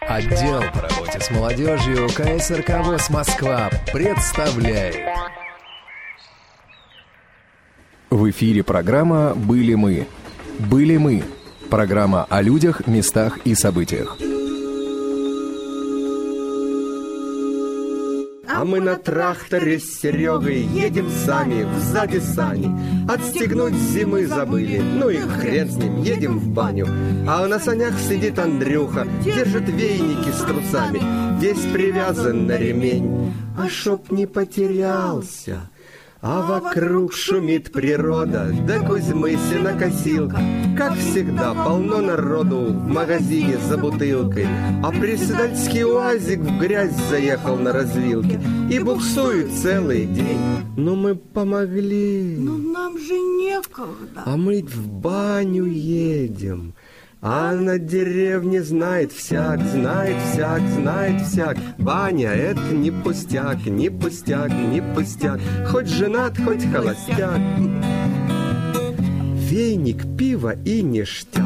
Отдел по работе с молодежью КСРК ВОЗ Москва представляет. В эфире программа «Были мы». «Были мы» – программа о людях, местах и событиях. А мы на тракторе с Серегой едем сами, сзади сани. Отстегнуть зимы забыли, ну и хрен с ним, едем в баню. А на санях сидит Андрюха, держит вейники с трусами, весь привязан на ремень. А чтоб не потерялся, а вокруг шумит природа, да Кузьмысина косилка. Как всегда, полно народу в магазине за бутылкой, А председательский уазик в грязь заехал на развилке И буксует целый день. Но мы помогли. Но нам же некогда. А мы в баню едем. А на деревне знает всяк, знает всяк, знает всяк. Баня — это не пустяк, не пустяк, не пустяк. Хоть женат, хоть холостяк. Вейник, пиво и ништяк.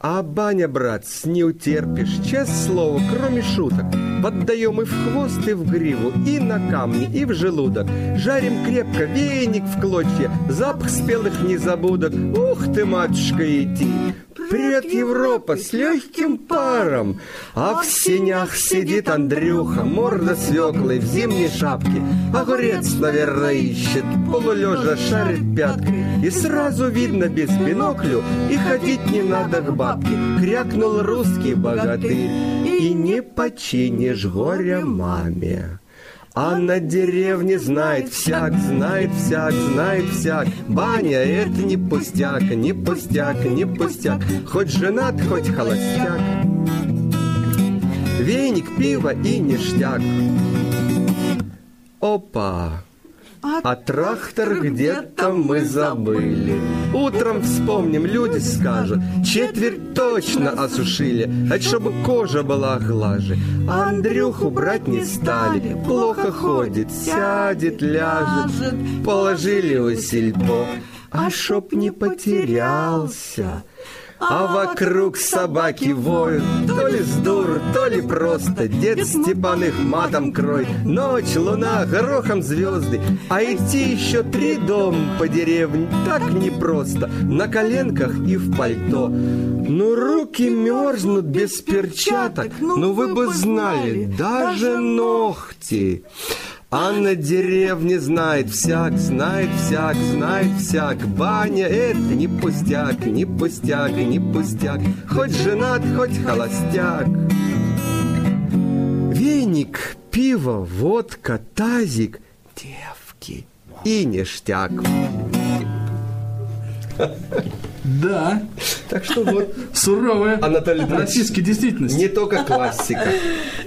А баня, брат, не утерпишь, честное слово, кроме шуток. Поддаем и в хвост, и в гриву, и на камни, и в желудок. Жарим крепко, веник в клочья, запах спелых незабудок. Ух ты, матушка, иди! Привет, Европа, с легким паром. А в сенях сидит Андрюха, морда свеклой в зимней шапке. Огурец, наверное, ищет, полулежа шарит пяткой. И сразу видно без биноклю, и ходить не надо к бабке. Крякнул русский богатырь, и не починишь горя маме. А на деревне знает всяк, знает всяк, знает всяк. Баня — это не пустяк, не пустяк, не пустяк. Хоть женат, хоть холостяк. Веник, пиво и ништяк. Опа! А трактор где-то мы забыли. Утром вспомним, люди скажут, четверть точно осушили, а чтобы кожа была глаже. А Андрюху брать не стали, плохо ходит, сядет, ляжет. Положили у сельпо, а чтоб не потерялся. А вокруг собаки воют, то ли с дур, то ли просто. Дед Степан их матом кроет. Ночь, луна, горохом звезды. А идти еще три дома по деревне так непросто. На коленках и в пальто. Ну, руки мерзнут без перчаток. Ну, вы бы знали, даже ногти. А на деревне знает всяк, знает всяк, знает всяк. Баня — это не пустяк, не пустяк, не пустяк. Хоть женат, хоть холостяк. Веник, пиво, водка, тазик, девки и ништяк. Да, Так что вот, суровая Анатолий российская действительность. не только классика,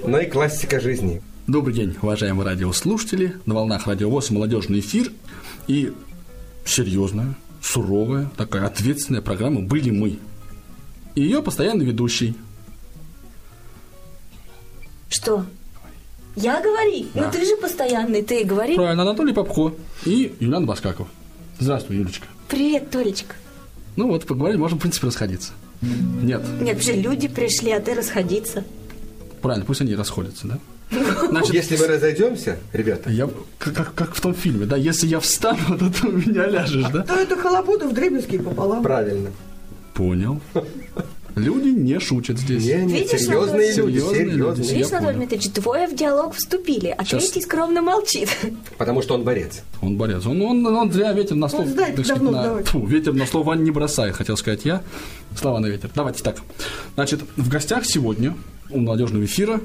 но и классика жизни. Добрый день, уважаемые радиослушатели. На волнах радиовоз молодежный эфир. И серьезная, суровая, такая ответственная программа «Были мы». И ее постоянный ведущий. Что? Я говори? Ну ты же постоянный, ты говори. Правильно, Анатолий Попко и Юлиан Баскаков. Здравствуй, Юлечка. Привет, Толечка. Ну вот, поговорили, можем, в принципе, расходиться. Нет, Нет, же люди пришли, а ты расходиться. правильно, пусть они расходятся, да? Значит, Если мы разойдемся, ребята, я, как, как- как в том фильме, да, если я встану, то ты у меня ляжешь, да? То это халабуду в дребезги пополам. правильно. Понял. Люди не шутят здесь. Не, не, Видишь, серьезные люди, Серьезные люди. серьезные. Я Видишь, Анатолий. Дмитриевич, двое в диалог вступили, а Сейчас. третий скромно молчит. Потому что он борец. Он борец. Он, он, он зря ветер на слов. Он знает, так давно на- сдавать. фу, ветер на слово не бросай, хотел сказать я. Слова на ветер. Давайте так. Значит, в гостях сегодня у молодежного эфира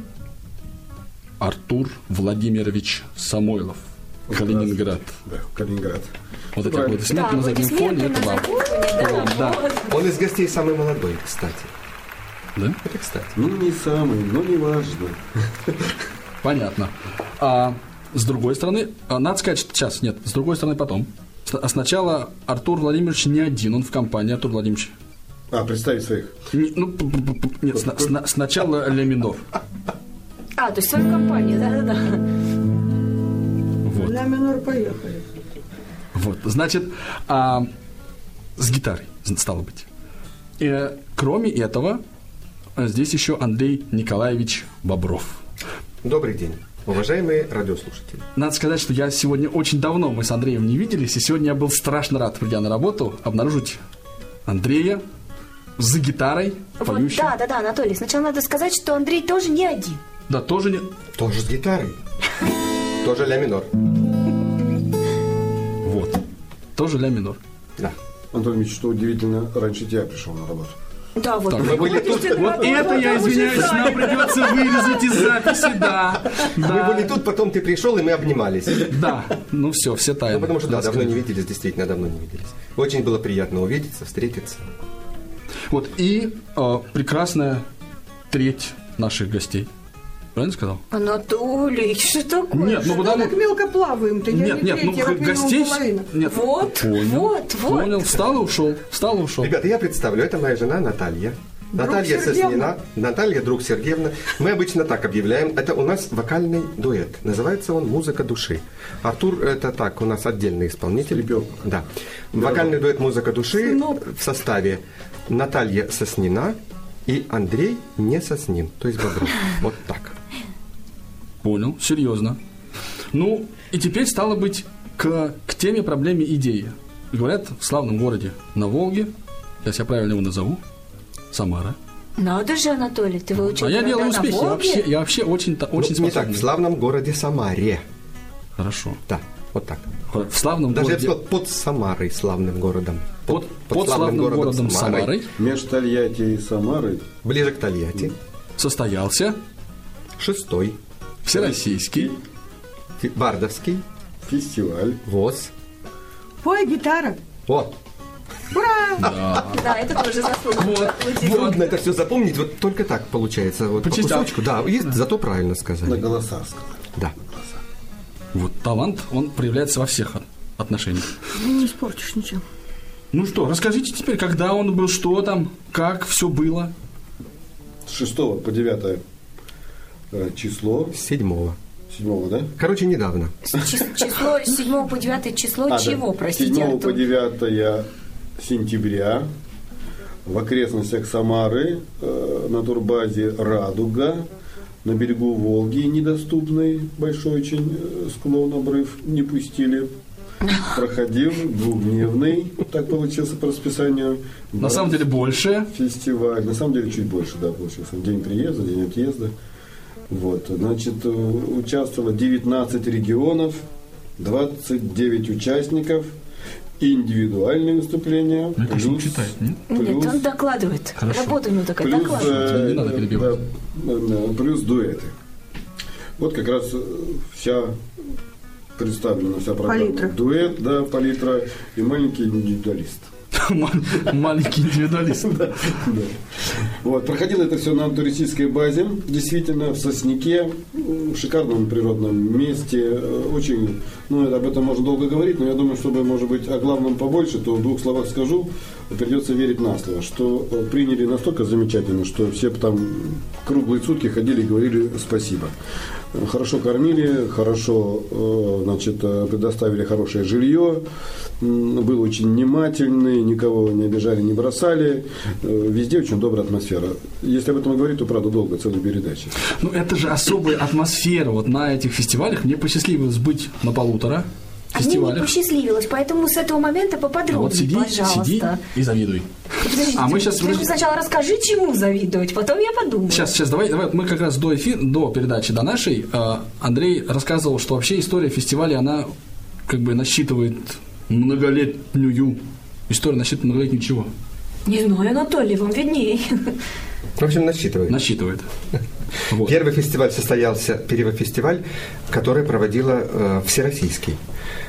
Артур Владимирович Самойлов. Калининград. Да, Калининград. Вот эти аплодисменты на заднем фоне. Это вам. Да. Он из гостей самый молодой, кстати. Да? Это кстати. Ну, не самый, но не важно. Понятно. А с другой стороны, а, надо сказать, что сейчас, нет, с другой стороны потом. А сначала Артур Владимирович не один, он в компании Артур Владимирович. А, представить своих. Не- Ну, нет, сна- сна- сначала Ля минор. А, то есть свою компанию, да-да-да. Вот. На минор поехали. Вот, значит, а, с гитарой, стало быть. И, кроме этого, э, здесь еще Андрей Николаевич Бобров. Добрый день, уважаемые радиослушатели. Надо сказать, что я сегодня очень давно, мы с Андреем не виделись, и сегодня я был страшно рад, придя на работу, обнаружить Андрея за гитарой, Вот, поющим. да, да, да, Анатолий, сначала надо сказать, что Андрей тоже не один. Да, тоже не... Тоже с гитарой. Тоже ля минор. Вот. Тоже ля минор. Да. Антон Ильич, что удивительно, раньше тебя пришел на работу. Да, вот. Мы были тут, Вот это, я извиняюсь, нам придется вырезать из записи, да. мы были тут, потом ты пришел, и мы обнимались. да. Ну все, все тайны. Ну, потому что, да, давно не виделись, действительно, давно не виделись. Очень было приятно увидеться, встретиться. Вот, и э, прекрасная треть наших гостей. Правильно сказал? Анатолий, что такое? Нет, ну потому... так мелко плаваем-то. я Нет, не нет, ну как гостей... половина. Нет, Вот, понял, вот, вот. Понял, встал и ушел, встал и ушел. Ребята, я представлю, это моя жена Наталья. Друг Наталья Сергеевна. Соснина, Наталья, друг Сергеевна. Мы обычно так объявляем. Это у нас вокальный дуэт. Называется он «Музыка души». Артур, это так, у нас отдельный исполнитель. Да. Вокальный дуэт «Музыка души» Сынок. в составе Наталья Соснина и Андрей не Соснин, то есть Бобров. Вот так. Понял, серьезно. Ну, и теперь стало быть к, к теме проблеме идеи. Говорят, в славном городе на Волге, сейчас я правильно его назову, Самара. Надо же, Анатолий, ты выучил А я делаю успехи, я вообще, я вообще очень, очень Ну, не так, в славном городе Самаре. Хорошо. Да, вот так. В славном Даже я бы городе, сказал, под Самарой, славным городом. под, под славным городом Самарой Между Тольятти и Самарой Ближе к Тольятти. состоялся Шестой. Всероссийский Бардовский. фестиваль. ВОЗ. Пой, гитара. Вот. Да, это тоже заслуга. Вот, Трудно это все запомнить, вот только так получается. Вот По по кусочку. Да, и зато правильно На сказали. голосах сказали. Да. Вот талант, он проявляется во всех от- отношениях. Ну, не испортишь ничего. Ну что, расскажите теперь, когда он был, что там, как все было. С 6 по 9 э, число. Седьмого. 7 да? Короче, недавно. Чис- Число с 7 по 9 число А, чего, да. простите? 7 по? 9 сентября в окрестностях Самары э, на турбазе «Радуга» на берегу Волги, недоступный, большой очень э, склон, обрыв, не пустили. Проходил двухдневный, так получился по расписанию. На самом деле больше. фестиваль. На самом деле чуть больше, да, получился. День приезда, день отъезда. Вот, значит, э, участвовало 19 регионов, 29 участников, индивидуальные выступления. Мне кажется, он читает, нет? Нет, он докладывает. Хорошо. Работа у него такая, плюс, докладывает. э, Не надо перебивать. да, да, плюс дуэты. Вот как раз э, вся представлена вся программа. Палитра. Дуэт, да, палитра и маленький индивидуалист. Ма- Маленький индивидуалист. Вот, проходило это все на туристической базе, действительно, в Сосняке, в шикарном природном месте, э, очень, ну, об этом можно долго говорить, но я думаю, чтобы, может быть, о главном побольше, то в двух словах скажу, придется верить на слово, что э, приняли настолько замечательно, что все там круглые сутки ходили и говорили спасибо. Хорошо кормили, хорошо, э, значит, предоставили хорошее жилье, был очень внимательный, никого не обижали, не бросали. Э, Везде очень добрая атмосфера. Если об этом говорить, то правда долго, целая передача. Ну, это же особая атмосфера. Вот на этих фестивалях мне посчастливилось быть на полутора А мне не фестивалях. посчастливилось, поэтому с этого момента А поподробнее, вот сиди, пожалуйста. сиди и завидуй. Подождите, А мы сейчас- ты же сначала расскажи, чему завидовать, потом я подумаю. Сейчас, сейчас, давай, давай. Мы как раз до эфира, до передачи до нашей, э, Андрей рассказывал, что вообще история фестиваля, она как бы насчитывает многолетнюю историю, насчитывает многолетнюю чего? Не знаю, Анатолий, вам виднее. В общем, насчитывай. Насчитывает. Вот. Первый фестиваль состоялся, первый фестиваль, который проводила э, Всероссийский.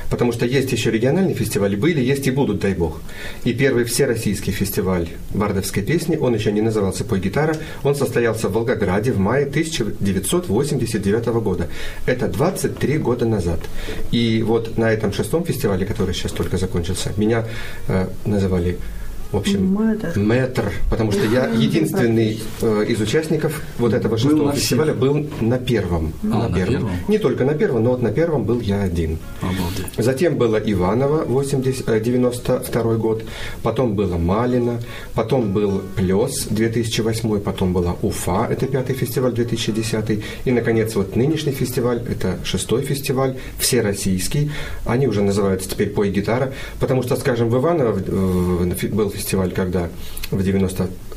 Потому что есть еще региональные фестивали, были, есть и будут, дай бог. И первый всероссийский фестиваль бардовской песни, он еще не назывался «Пой гитара», он состоялся в Волгограде в мае 1989 года. Это 23 года назад. И вот на этом шестом фестивале, который сейчас только закончился, меня э, называли В общем, Мэтр. метр, потому что я единственный э, из участников вот этого шестого фестиваля был на первом. А, на первом? Не только на первом, но вот на первом был я один. Обалдеть. Затем было Иваново, 80, э, 92 год, потом было Малина, потом был Плес, 2008, потом была Уфа, это пятый фестиваль, 2010, и, наконец, вот нынешний фестиваль, это шестой фестиваль, всероссийский, они уже называются теперь «Пой гитара», потому что, скажем, в Иваново э, был фестиваль, когда в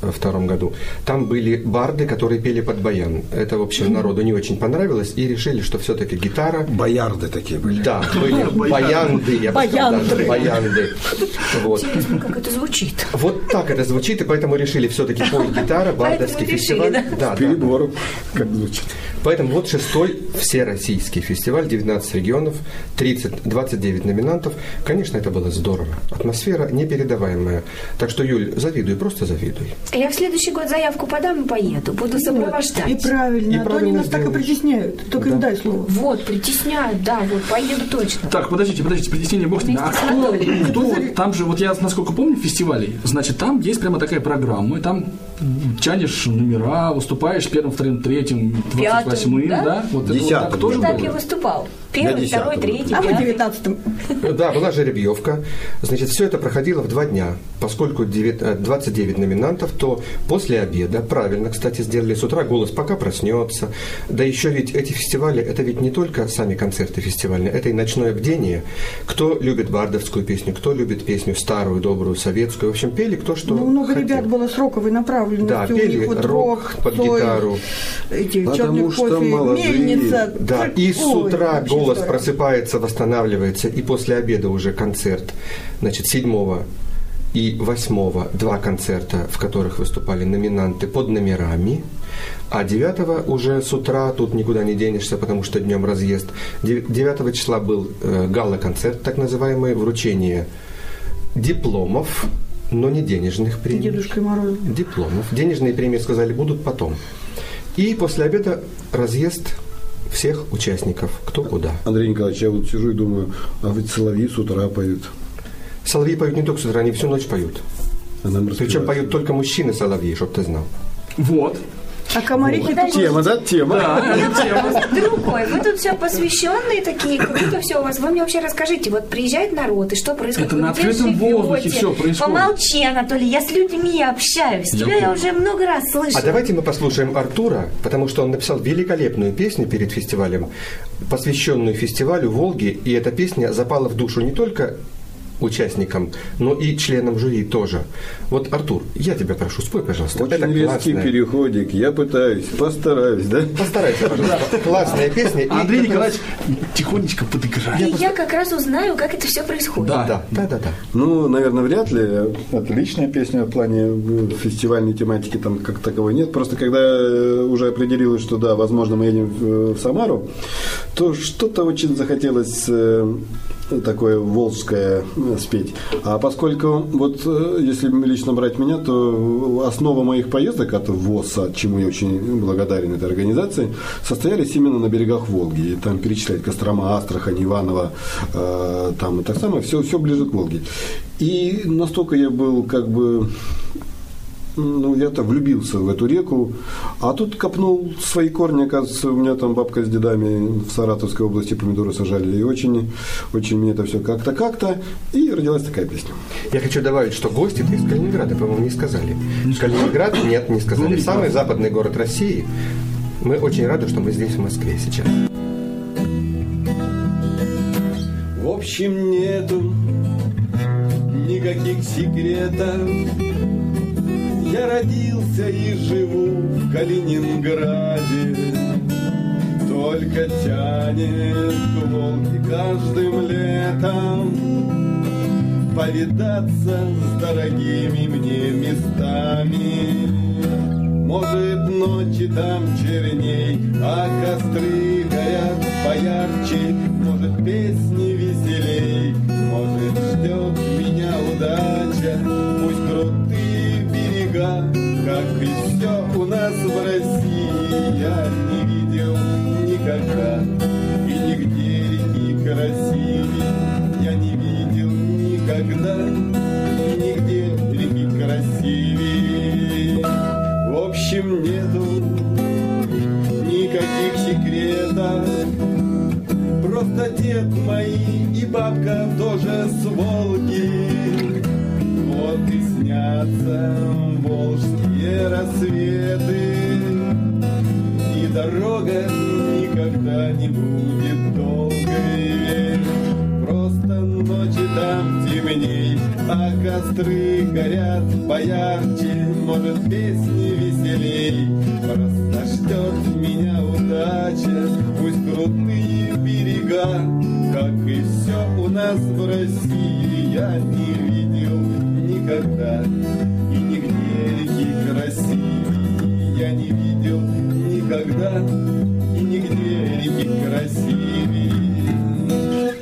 92 году, там были барды, которые пели под баян. Это, в общем, народу не очень понравилось, и решили, что все-таки гитара Боярды такие были. да, были баянды, я бы сказал, Баянды. даже баянды. Вот. Интересно, как это звучит. вот так это звучит, и поэтому решили все-таки пой гитара, бардовский фестиваль. да? Да, да. Перебор, как звучит. Поэтому вот шестой всероссийский фестиваль, 19 регионов, 30, 29 номинантов. Конечно, это было здорово. Атмосфера непередаваемая. Так что, Юль, завидуй, просто завидуй. Я в следующий год заявку подам и поеду. Буду И сопровождать. правильно, И а то они правильно нас так и притесняют. Только им дай слово. Вот, притесняют, да, вот, поеду точно. Так, подождите, подождите, притеснение бог ним. А кто, кто вот там же, вот я, насколько помню, фестивалей, значит, там есть прямо такая программа, и там тянешь номера, выступаешь первым, вторым, третьим, двадцать восьмым, да? да? Вот это вот Десятым, так тоже да. Так было? я выступал. Первый, второй, третий, А мы пятый. девятнадцатым. Да, была жеребьевка. Значит, все это проходило в два дня. Поскольку девят- э, 29 номинантов, то после обеда, правильно, кстати, сделали с утра, голос пока проснется. Да еще ведь эти фестивали, это ведь не только сами концерты фестивальные, это и ночное бдение. Кто любит бардовскую песню, кто любит песню старую, добрую, советскую. В общем, пели кто что Ну, много хотел. ребят было с роковой направленностью. Да, У пели них вот рок рок, под гитару. Эти, Потому черный что кофе, молодые. мельница. Да, и с Ой, утра вообще голос здорово. просыпается, восстанавливается, и после обеда уже концерт. Значит, седьмого и восьмого два концерта, в которых выступали номинанты под номерами. А 9 уже с утра, тут никуда не денешься, потому что днем разъезд. 9 числа был э, гала-концерт, так называемый, вручение дипломов, но не денежных премий Дедушкой Морозом. дипломов. Денежные премии, сказали, будут потом. И после обеда разъезд всех участников, кто куда. Андрей Николаевич, я вот сижу и думаю, а ведь соловьи с утра поют. Соловьи поют не только с утра, они всю ночь поют. А нам Причем поют только мужчины соловьи, чтоб ты знал. Вот. А комарихи только... Тема, да, тема. Другой. Вы тут все посвященные такие, как будто все у вас. Вы мне вообще расскажите, вот приезжает народ, и что происходит? Это на открытом воздухе всё происходит. Помолчи, Анатолий, я с людьми общаюсь. Тебя я уже много раз слышала. А давайте мы послушаем Артура, потому что он написал великолепную песню перед фестивалем, посвященную фестивалю Волги, и эта песня запала в душу не только участникам, но и членам жюри тоже. Вот, Артур, я тебя прошу, спой, пожалуйста. Очень Это резкий классная. переходик. Я пытаюсь, постараюсь, да? Постарайся, пожалуйста. Классная песня. и Андрей Николаевич тихонечко подыграет. И я как раз узнаю, как это все происходит. Да. Да, да, да, да. Ну, наверное, вряд ли. Отличная песня в плане э, фестивальной тематики там как таковой нет. Просто когда э, уже определилось, что да, возможно, мы едем в, в Самару, то что-то очень захотелось э, такое волжское э, спеть. А поскольку вот э, если лично брать меня, то основа моих поездок от ВОСа, чему я очень благодарен этой организации, состоялись именно на берегах Волги. И там перечислять Кострома, Астрахань, Иваново, э, там и так самое, все, все ближе к Волге. И настолько я был как бы ну, я-то влюбился в эту реку, а тут копнул свои корни, оказывается, у меня там бабка с дедами в Саратовской области помидоры сажали, и очень, очень мне это все как-то, как-то, и родилась такая песня. Я хочу добавить, что гости-то из Калининграда, по-моему, не сказали. Калининград? Нет, не сказали. Самый западный город России. Мы очень рады, что мы здесь, в Москве сейчас. В общем, нету никаких секретов. Я родился и живу в Калининграде. Только тянет к Волге каждым летом Повидаться с дорогими мне местами. Может, ночи там черней, а костры горят поярче. Может, песни веселей, может, ждет меня удача лето, и нигде реки красивее. В общем, нету никаких секретов. Просто дед мои и бабка тоже с Волги. Вот и снятся волжские рассветы, И дорога никогда не темней, а костры горят поярче, может песни веселей. Просто ждет меня удача, пусть крутые берега, как и все у нас в России, я не видел никогда. И нигде реки красивее я не видел никогда, и нигде реки красивее.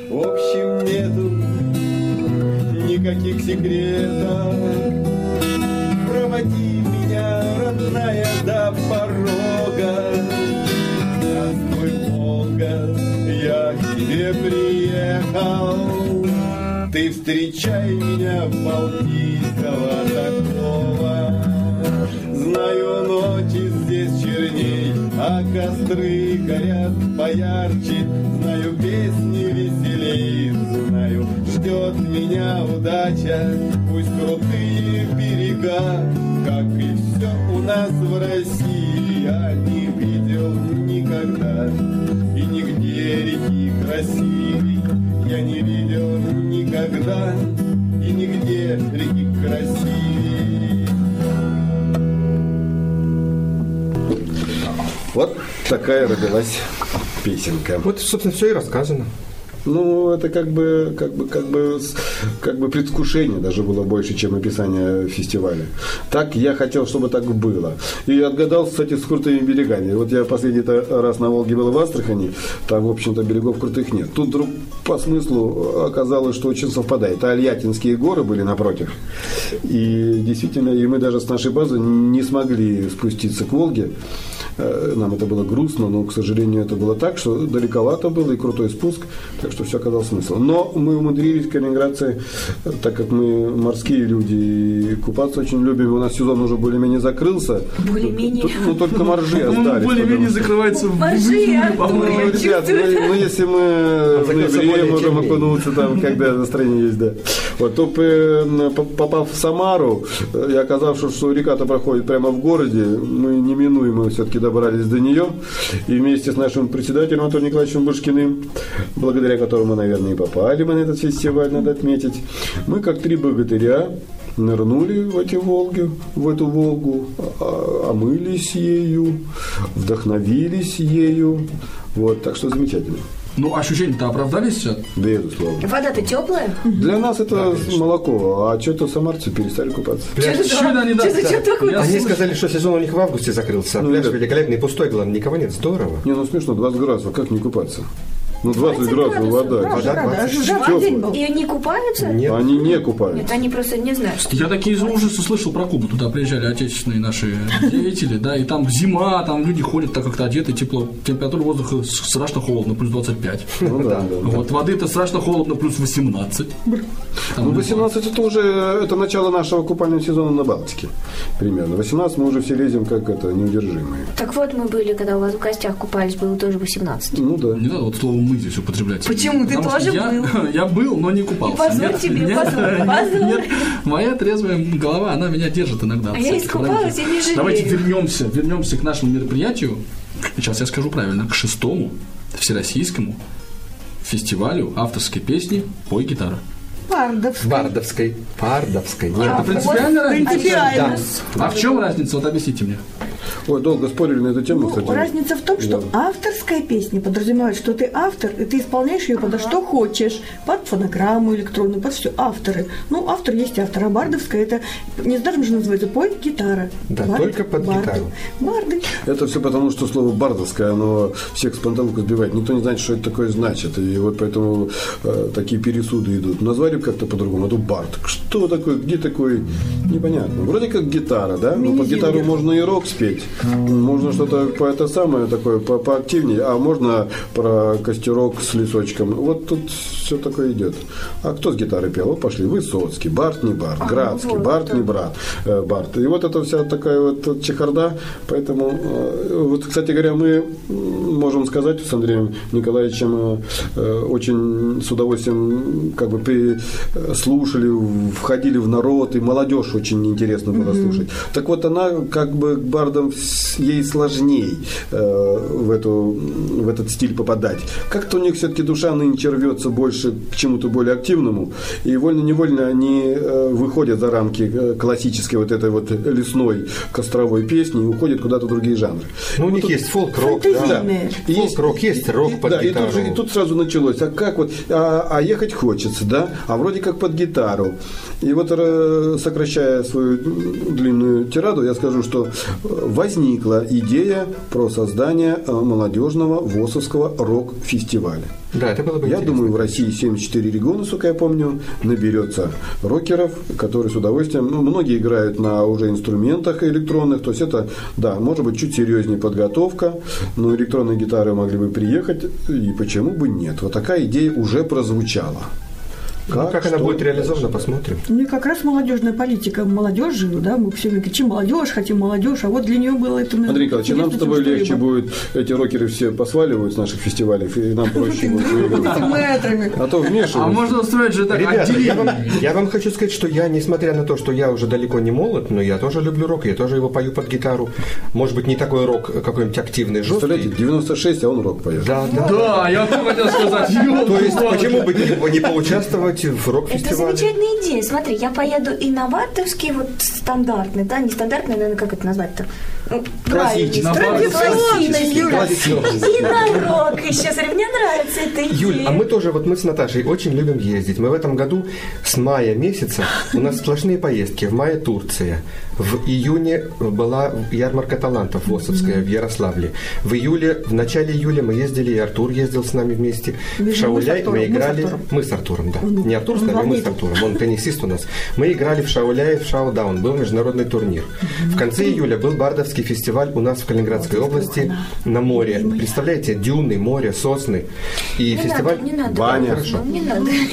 В общем, никаких секретов. Проводи меня, родная, до порога. Здравствуй, Волга, я к тебе приехал. Ты встречай меня Балтийского такого. Знаю, ночи здесь черней, а костры горят поярче. Знаю, ждет меня удача. Пусть крутые берега, как и все у нас в России, я не видел никогда. И нигде реки красивей я не видел никогда, и нигде реки красивей. Вот такая родилась песенка. Вот, собственно, все и рассказано. Ну, это как бы, как бы, как бы, как бы предвкушение даже было больше, чем описание фестиваля. Так я хотел, чтобы так было. И отгадал, кстати, с крутыми берегами. Вот я последний раз на Волге был в Астрахани, там, в общем-то, берегов крутых нет. Тут вдруг по смыслу оказалось, что очень совпадает. Альятинские горы были напротив. И действительно, и мы даже с нашей базы не смогли спуститься к Волге. Э, Нам это было грустно, но, к сожалению, это было так, что далековато было и крутой спуск, так что все оказалось смыслом. Но мы умудрились в Калининградце, э, так как мы морские люди и купаться очень любим, у нас сезон уже более-менее закрылся. Более-менее. Ну, только моржи остались. Более-менее закрывается в Моржи, по-моему. ну, ребят, ну, ну, если мы в закрылся ноябре можем окунуться там, когда настроение есть, да. Вот, то попав в Самару э, и оказавшись, что река-то проходит прямо в городе, мы неминуемо все-таки добрались до нее. И вместе с нашим председателем Антоном Николаевичем Бушкиным, благодаря которому, наверное, и попали мы на этот фестиваль, надо отметить, мы как три богатыря нырнули в эти Волги, в эту Волгу, а- омылись ею, вдохновились ею. Вот, так что замечательно. Ну, ощущения-то оправдались сейчас? Безусловно. Вода-то теплая? Для нас это молоко, а что-то самарцы перестали купаться. Чё-то они, да, да. Они слышу. сказали, что сезон у них в августе закрылся. Ну, Пляж да. великолепный, пустой, главное, никого нет. Здорово. Не, ну смешно, 20 градусов, как не купаться? Ну, 20 градусов вода. Вода правда, 20. жаркий день был. И они купаются? Нет. Они не Нет, купаются. они просто не знают, Я такие ужасы слышал про Кубу. Туда приезжали отечественные наши деятели, да, и там зима, там люди ходят так как-то одеты, тепло. Температура воздуха страшно холодно, плюс 25. Ну да, да. Вот воды-то страшно холодно, плюс 18. Там Ну, любо. 18 это уже это начало нашего купального сезона на Балтике. Примерно. 18 мы уже все лезем как это неудержимые. Так вот мы были, когда у вас в гостях купались, было тоже 18. Ну да. Не надо вот слово «мы» здесь употреблять. Почему? Ты Потому тоже я, был. Я был, но не купался. И позор тебе, позор, позор. нет, моя трезвая голова, она меня держит иногда. А я искупалась и не жалею. Давайте вернемся, вернемся к нашему мероприятию. Сейчас я скажу правильно. К шестому всероссийскому фестивалю авторской песни «Пой гитара». Пардовский. Бардовской. Пардовской. Нет. Это принципиальная разница? Принципиально. А в чем разница? Вот объясните мне. Ой, долго спорили на эту тему, Ну, кстати. разница в том, что авторская песня подразумевает, что ты автор, и ты исполняешь ее подо что хочешь, под фонограмму электронную, под все. Авторы. Ну, автор есть автор, а бардовская это недаром же называется пой гитара. Да, только под барды. гитару. Барды. Это все потому, что слово бардовское, оно всех с панталыку сбивает. Никто не знает, что это такое значит. И вот поэтому э, такие пересуды идут. Назвали бы как-то по-другому, а то бард. Что такое, где такой, непонятно. Вроде как гитара, да? Но под гитару можно и рок спеть. Можно что-то по это самое такое по поактивнее, а можно про костерок с лесочком. Вот тут все такое идет. А кто с гитарой пел? Вот пошли. Высоцкий, Барт не Барт, Градский, вот, Барт да. не брат, э, Барт. И вот это вся такая вот чехарда. Поэтому, э, вот, кстати говоря, мы можем сказать с Андреем Николаевичем э, очень с удовольствием как бы при- слушали, входили в народ, и молодежь очень интересно было слушать. Так вот, она как бы к бардам ей сложней э, в, эту, в этот стиль попадать. Как-то у них все-таки душа нынче рвется больше к чему-то более активному, и вольно-невольно они э, выходят за рамки э, классической вот этой вот лесной костровой песни и уходят куда-то в другие жанры. Ну, у них есть фолк-рок, да. Фолк-рок, есть рок и- под да, и тут, же- и тут сразу началось. А как вот? А, а ехать хочется, да? А вроде как под гитару. И вот э, сокращая свою длинную тираду, я скажу, что э, возникла идея про создание э, молодежного ВОСовского рок-фестиваля. Да, это было бы Я интересно. думаю, в России 74 региона, сколько я помню, наберется рокеров, которые с удовольствием, ну, многие играют на уже инструментах электронных, то есть это, да, может быть, чуть серьезнее подготовка, но электронные гитары могли бы приехать, и почему бы нет? Вот такая идея уже прозвучала. Ну, как она будет реализована, посмотрим. Ну и как раз молодежная политика молодежи, да, мы все время кричим молодежь, хотим молодежь, а вот для нее было это Андрей Николаевич, нам с тобой чем легче что-либо. будет, эти рокеры все посваливают с наших фестивалей, и нам проще. А то А вмешиваются. можно устроить же так я вам, хочу сказать, что я, несмотря на то, что я уже далеко не молод, но я тоже люблю рок, я тоже его пою под гитару. Может быть, не такой рок какой-нибудь активный, Представляете, жесткий. 96, а он рок поет. Да, да. Да, я хотел сказать. То есть, почему бы не, не поучаствовать в Это рок-фестивале? замечательная идея. Смотри, я поеду и новаторский, вот стандартный, да, не стандартный, наверное, как это назвать-то? Ну, Классический. Традиционный, классический. И на рок еще. Смотри, мне нравится эта идея. Юль, а мы тоже, вот мы с Наташей очень любим ездить. Мы в этом году с мая месяца, у нас сплошные поездки. В мае Турция, в июне была ярмарка талантов ВОСовская в Ярославле. В июле, в начале июля мы ездили, и Артур ездил с нами вместе. В Шауляй мы играли... Мы с Артуром, да. Не Артур с нами, мы с. Артуром. Он теннисист у нас. Мы играли в Шауляе, в Шаудаун. Был международный турнир. В конце июля был Бардовский фестиваль у нас в Калининградской области на море. Представляете, дюны, море, сосны. И фестиваль... надо, не надо. Баня. Хорошо.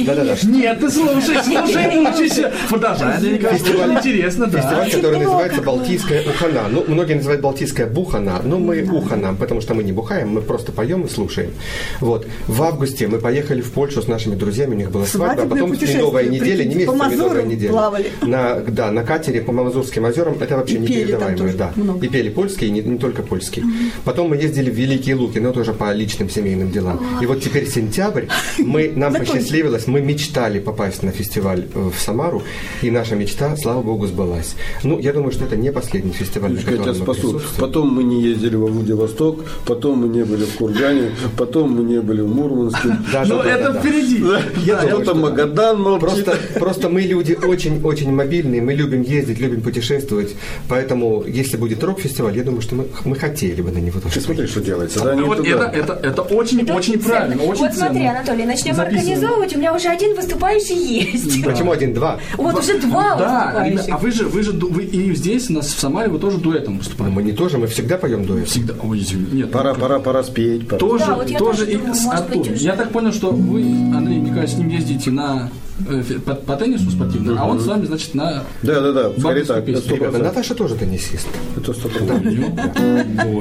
Да-да-да. Нет, ты слушай, слушай, учись. Продолжай, Фестиваль- интересно, да. Фестиваль, который называется Балтийская Ухана. Ну, многие называют Балтийская Бухана, но мы Ухана, потому что мы не бухаем, мы просто поем и слушаем. Вот. В августе мы поехали в Польшу с нашими друзьями, у них была свадьба, а потом путешествие, медовая неделя, не месяц, по а медовая неделя. плавали. На, да, на катере по Мазурским озерам, это вообще И непередаваемое, да. много. И пели польский, и не, не только польский. Потом мы ездили в Великие Луки, но тоже по личным семейным делам. И вот теперь сентябрь, мы, нам посчастливилось, мы мечтали попасть на фестиваль э, в Самару, и наша мечта, слава богу, сбылась. Ну, я думаю, что это не последний фестиваль, на Я тебя котором мы спасу. Потом мы не ездили во Владивосток, потом мы не были в Кургане, потом мы не были в Мурманске. Да, Ну, да, да, это да. впереди. Я думаю, Магадан молчит. Просто, просто мы люди очень-очень мобильные, мы любим ездить, любим путешествовать, поэтому если будет рок-фестиваль, я думаю, что мы, мы хотели бы на него тоже смотри, что делается. Да, Вот туда. это, это, это очень, Это очень ценно. правильно, очень Вот смотри, ценно. Анатолий, начнем Записываем. организовывать, у меня уже один выступающий есть. Почему один-два? Вот уже два Да, ребят, выступающих. а вы же, вы же, вы и здесь, у нас в Самаре, вы тоже дуэтом выступаете. мы не тоже, мы всегда поем дуэт. Всегда. Ой, извини. Нет, Пора, пора, пора спеть. пора. Тоже, Да, вот я тоже, тоже и думаю, с может быть, уже. Я так понял, что вы, Андрей Николаевич, с ним ездите на э, по, по теннису спортивному, а он с вами, значит, на Да, да, да, скорее так. Ребята. Наташа тоже теннисист. Это.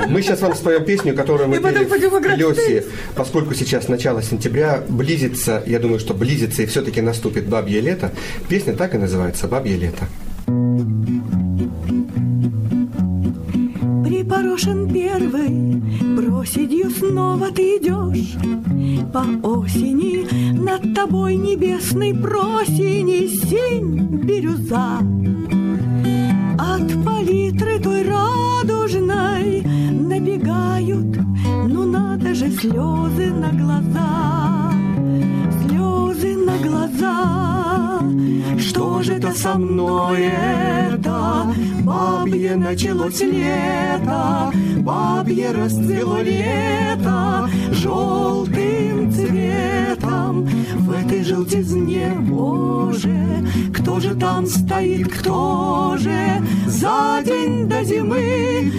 Мы сейчас вам споем песню, которую мы пели в Лёсе, поскольку сейчас начало сентября, близится, я думаю, что близится и все-таки наступит бабье лето. Песня так и называется «Бабье лето». Припорошен первый, проседью снова ты идешь По осени над тобой небесный просени синь бирюза. От палитры той радужной набегают Ну надо же слезы на глаза. Слезы на глаза Что же это со мной это? Бабье началось лето, бабье расцвело лето желтым цветом. В этой желтизне, Боже, кто же там стоит, кто же за день до зимы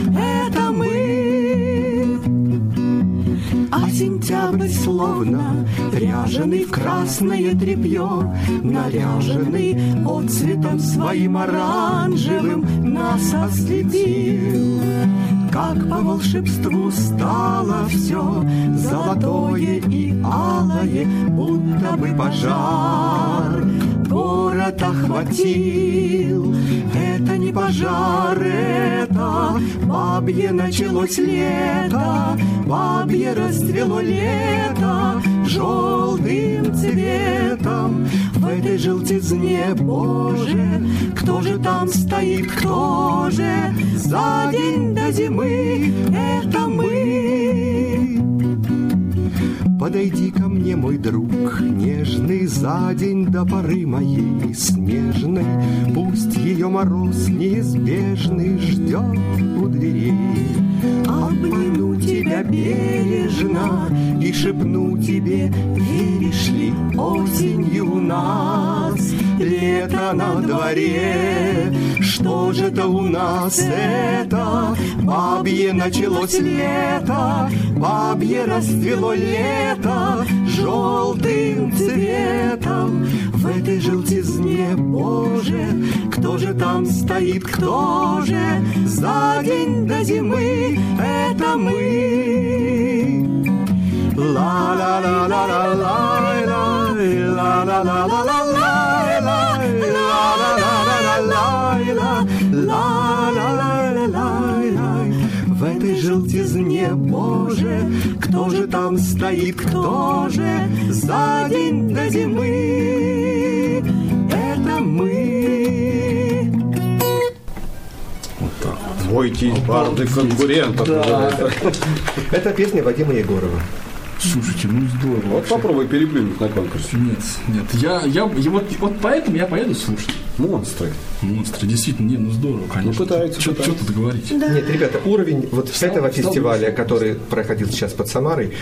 сентябрь словно Ряженый в красное тряпье Наряженный отцветом своим оранжевым Нас ослепил как по волшебству стало все Золотое и алое, будто бы пожар Город охватил, это не пожар, это Бабье началось лето, бабье расцвело лето Желтым цветом. В этой желтизне, Боже Кто же там стоит, кто же? За день до зимы Это мы Подойди ко мне, мой друг, нежный, за день до поры моей снежной. Пусть ее мороз неизбежный ждет у дверей. Обниму тебя бережно и шепну тебе, веришь ли, осенью нас лето на дворе. Что же это у нас это? Бабье началось лето, бабье расцвело лето желтым цветом. В этой желтизне, Боже, кто же там стоит, кто же за день до зимы? Боже, кто же там стоит, кто же за день до зимы? Это мы. Бойтесь барды конкурентов. Это песня Вадима Егорова. Слушайте, ну здорово. Вот попробуй переплюнуть на конкурсе. Нет, нет, я, я, я вот, вот поэтому я поеду слушать. Монстры. Монстры, действительно, не, ну здорово, конечно. пытаются, Что пытаются. тут говорить? Нет, ребята, уровень вот этого фестиваля, который проходил сейчас под Самарой,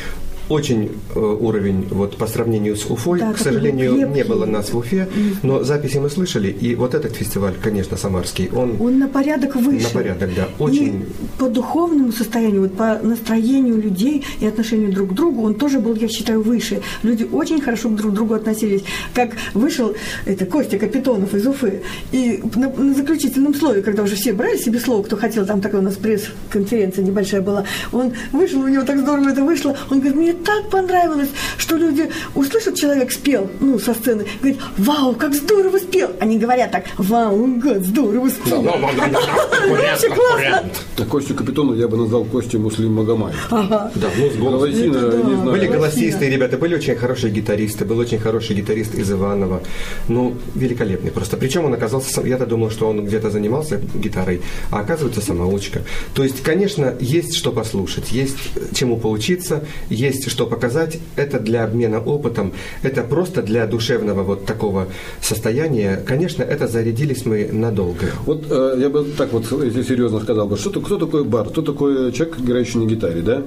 очень э, уровень вот по сравнению с Уфой, Да, к сожалению, крепкий. не было нас в Уфе, но записи мы слышали, и вот этот фестиваль, конечно, самарский, он, Он на порядок выше. на порядок, да, очень И по духовному состоянию, вот по настроению людей и отношению друг к другу, он тоже был, я считаю, выше. Люди очень хорошо друг к другу относились. Как вышел это, Костя Капитонов из Уфы, и на, на заключительном слове, когда уже все брали себе слово, кто хотел, там такая у нас пресс-конференция небольшая была, он вышел, у него так здорово это вышло, он говорит, мне так понравилось, что люди услышат, человек спел, ну, со сцены, говорит, вау, как здорово спел. Они говорят так, вау, гад, здорово спел. Вообще классно. Костю Капитону я бы назвал Костю Муслим Магомаев. Ага. да, ну, с голосом. Голосина, Это да. не знаю. Были голосисты, ребята, были очень хорошие гитаристы, был очень хороший гитарист из Иванова. Ну, великолепный просто. Причем он оказался, я-то думал, что он где-то занимался гитарой, а оказывается самоучка. То есть, конечно, есть что послушать, есть чему поучиться, есть что показать. Это для обмена опытом, это просто для душевного вот такого состояния. Конечно, это зарядились мы надолго. Вот э, я бы так вот, если серьезно сказал бы, что, то- кто такой бар, кто такой человек, играющий на гитаре, да?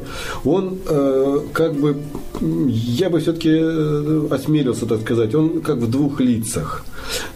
Он э, как бы, я бы все-таки осмелился так сказать, он как в двух лицах.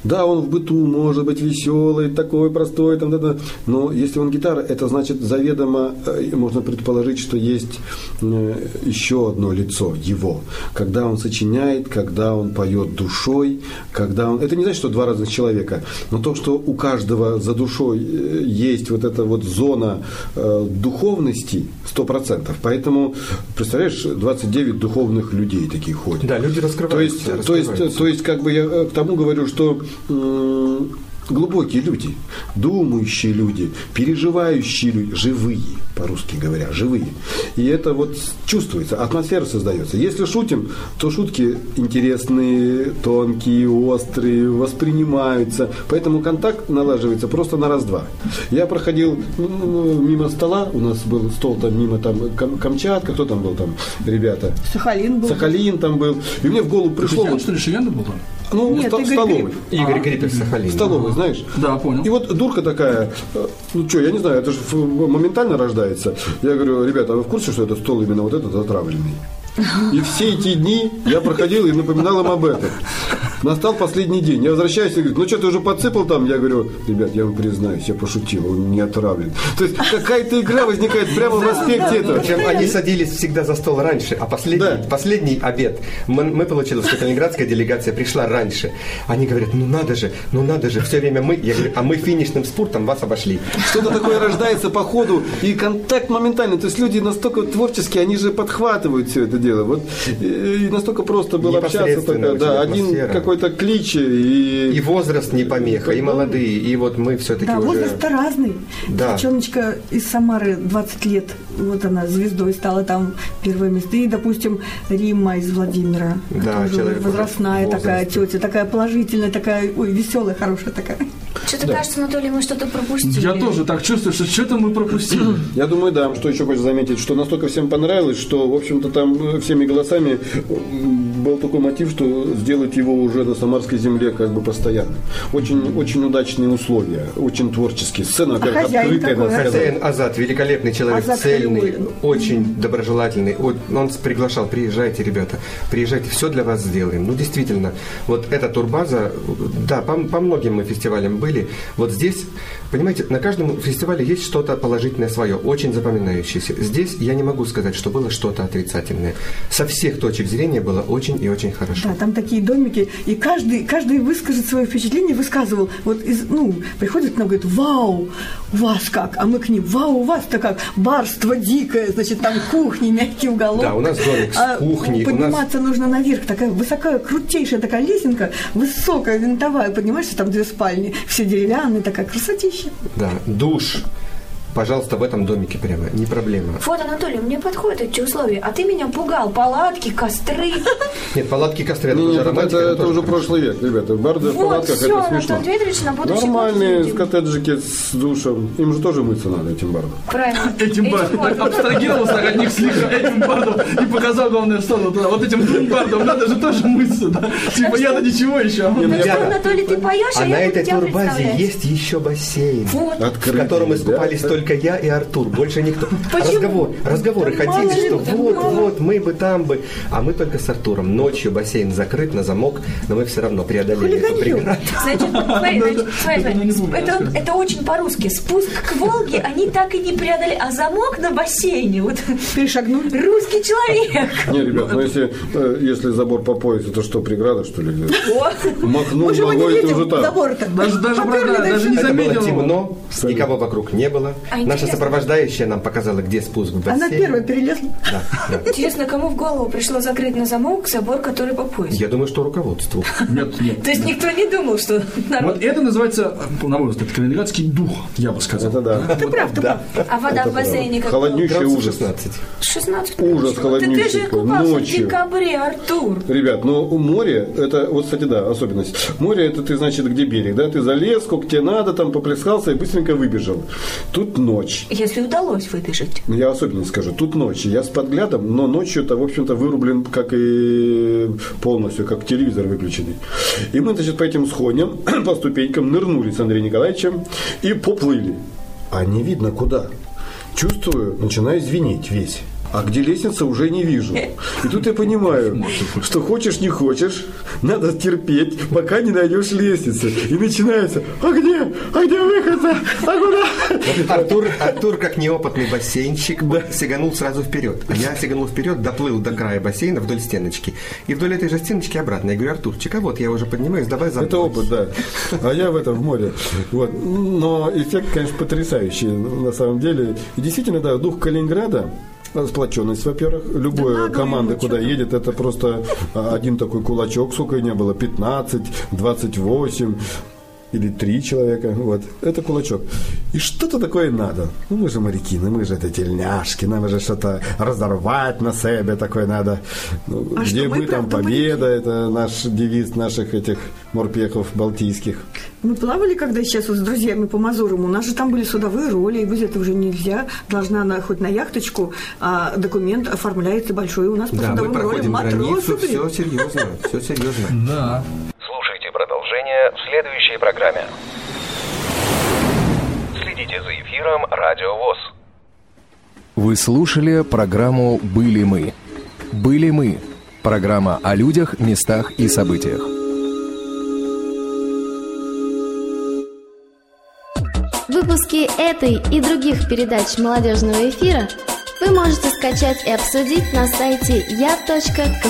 Да, он в быту может быть веселый, такой простой, там, да, да, но если он гитара, это значит заведомо, э, можно предположить, что есть э, еще одно лицо его. Когда он сочиняет, когда он поет душой, когда он... Это не значит, что два разных человека, но то, что у каждого за душой э, есть вот эта вот зона духовности, сто процентов. Поэтому, представляешь, 29 духовных людей таких ходят. Да, люди То раскрываются. есть, то есть, раскрываются. то есть, как бы я к тому говорю, что м, глубокие люди, думающие люди, переживающие люди, живые, по-русски говоря, живые. И это вот чувствуется, атмосфера создается. Если шутим, то шутки интересные, тонкие, острые, воспринимаются. Поэтому контакт налаживается просто на раз-два. Я проходил ну, мимо стола, у нас был стол там мимо там Кам- Камчатка, кто там был там, ребята? Сахалин был. Сахалин там был. И мне в голову пришло... Вот- что ли, Шиян был там? Ну, Нет, ста- Игорь столовый. Гриб. Игорь Гриппель Сахалин. Столовый, знаешь? Да, понял. И вот дурка такая, э, ну что, я не знаю, это же моментально рождается. Я говорю, ребята, а вы в курсе, что это стол именно вот этот отравленный? И все эти дни я проходил и напоминал им об этом. Настал последний день. Я возвращаюсь и говорю, ну что, ты уже подсыпал там? Я говорю, ребят, я вам признаюсь, я пошутил, он не отравлен. То есть какая-то игра возникает прямо в аспекте этого. Причем они садились всегда за стол раньше, а последний, обед, мы, мы получилось, что калининградская делегация пришла раньше. Они говорят, ну надо же, ну надо же, все время мы, я говорю, а мы финишным спортом вас обошли. Что-то такое рождается по ходу, и контакт моментально. То есть люди настолько творческие, они же подхватывают все это дело. Вот и настолько просто было общаться. Очень да, один атмосфера. Какой-то клич и, И возраст не помеха, и молодые, и вот мы все-таки Да, уже... возраст разный. Да. Девчоночка из Самары 20 лет, вот она звездой стала там первое место. И, допустим, Римма из Владимира. Да, человек возрастная в такая тетя, такая положительная, такая, ой, веселая, хорошая такая. Что-то кажется, Анатолий, мы что-то пропустили. Я тоже так чувствую, что что-то мы пропустили. Я думаю, да, что еще хочется заметить, что настолько всем понравилось, что, в общем-то, там э, всеми голосами был такой мотив, что сделать его уже на Самарской земле как бы постоянно. Очень, очень удачные условия, очень творческие. Сцена, хозяин открытая, какой, а? Хозяин Азат, великолепный человек, Азат цельный, Халиуллин. очень доброжелательный. Вот Он приглашал, приезжайте, ребята, приезжайте, все для вас сделаем. Ну, действительно, вот эта турбаза, да, по, по многим мы фестивалям были. Вот здесь, понимаете, на каждом фестивале есть что-то положительное свое, очень запоминающееся. Здесь я не могу сказать, что было что-то отрицательное. Со всех точек зрения было очень и очень хорошо. Да, там такие домики, и каждый, каждый выскажет свое впечатление, высказывал. Вот из, ну, приходит к нам, говорит, вау, у вас как? А мы к ним, вау, у вас-то как? Барство дикое, значит, там кухни, мягкий уголок. Да, у нас домик с А кухней, у нас- Подниматься нужно наверх, такая высокая, крутейшая такая лесенка, высокая, винтовая, поднимаешься, там две спальни, все деревянные, такая красотища. Да, душ. Пожалуйста, в этом домике прямо, не проблема. Вот, Анатолий, мне подходят эти условия. А ты меня пугал. Палатки, костры. Нет, палатки костры, это Не, уже романтика. это, уже прошлый век, ребята. Барды в палатках это смешно. На Нормальные коттеджики с душем. Им же тоже мыться надо, этим бардам. Правильно. Этим бардом. Абстрагировался от них слегка этим бардом и показал главное в сторону туда. Вот этим двум бардом надо же тоже мыться, да? Типа я-то ничего еще. Ну Анатолий, ты поешь, А а, на я буду этой турбазе есть еще бассейн, в котором искупались только я и Артур, больше никто. Почему? Разговор, разговоры Да ходили, что вот, вот, мы бы там бы, а мы только с Артуром. Ночью бассейн закрыт на замок, но мы все равно преодолели эту преграду. Значит, это очень по-русски. Спуск к Волге они так и не преодолели. А замок на бассейне, вот Перешагнули. русский человек. Не, ребят, ну если, э, если забор по пояс, это что, преграда, что ли? Махнул ногой, это уже так. Даже, не заметил. темно, никого вокруг не было. А Наша интересно- сопровождающая нам показала, где спуск в бассейн. Она первая перелезла. Да, да. Интересно, кому в голову пришло закрыть на замок забор, который по поясу? Я думаю, что руководству. Нет, нет. То есть никто не думал, что. Вот это называется, на мой взгляд, калининградский дух, я бы сказал. Это да. Ты прав, ты прав. А вода в бассейне как Холоднющий ужас. 16. 16 Ужас Ты, ты холоднющий же купался в ночью. декабре, Артур. Ребят, ну море, это, вот, кстати, да, особенность. Море, это ты, значит, где берег, да? Ты залез, сколько тебе надо, там поплескался и быстренько выбежал. Тут ночь. Если удалось выбежать. Ну, Я особенно скажу, тут ночь. Я с подглядом, но ночью это, в общем-то, вырублен как и полностью, как телевизор выключенный. И мы, значит, по этим сходням, по ступенькам нырнули с Андреем Николаевичем и поплыли. А не видно куда. Чувствую, начинаю звенеть весь. А где лестница, уже не вижу. И тут я понимаю, что хочешь, не хочешь, надо терпеть, пока не найдешь лестницы. И начинается, а где? А где выход? А куда? Артур, Артур, как неопытный бассейнщик, сиганул сразу вперед. А я сиганул вперед, доплыл до края бассейна вдоль стеночки. И вдоль этой же стеночки обратно. Я говорю, Артурчик, а вот я уже поднимаюсь, давай за Это мной». опыт, да. А я в этом в море. Вот. Но эффект, конечно, потрясающий на самом деле. И действительно, да, дух Калининграда, сплоченность, во-первых. Любая команда, куда едет, это просто а, один такой кулачок, сколько не было, 15, 28 или три человека, вот, это кулачок. И что-то такое надо. Ну, мы же моряки, ну, мы же это тельняшки, нам же что-то разорвать на себе такое надо. Ну, А где что, мы мы, там победа, это наш девиз наших этих морпехов балтийских. Мы плавали, когда сейчас вот с друзьями по Мазурам. У нас же там были судовые роли, и без этого уже нельзя. Должна она хоть на яхточку, а документ оформляется большой у нас по Да, мы судовым ролям. проходим границу, Матросы, все серьезно, все серьезно. Да. Слушайте продолжение в следующей программе. Следите за эфиром Радио ВОЗ. Вы слушали программу «Были мы». «Были мы» – программа о людях, местах и событиях. Выпуски этой и других передач молодежного эфира вы можете скачать и обсудить на сайте я.ксрк.ру.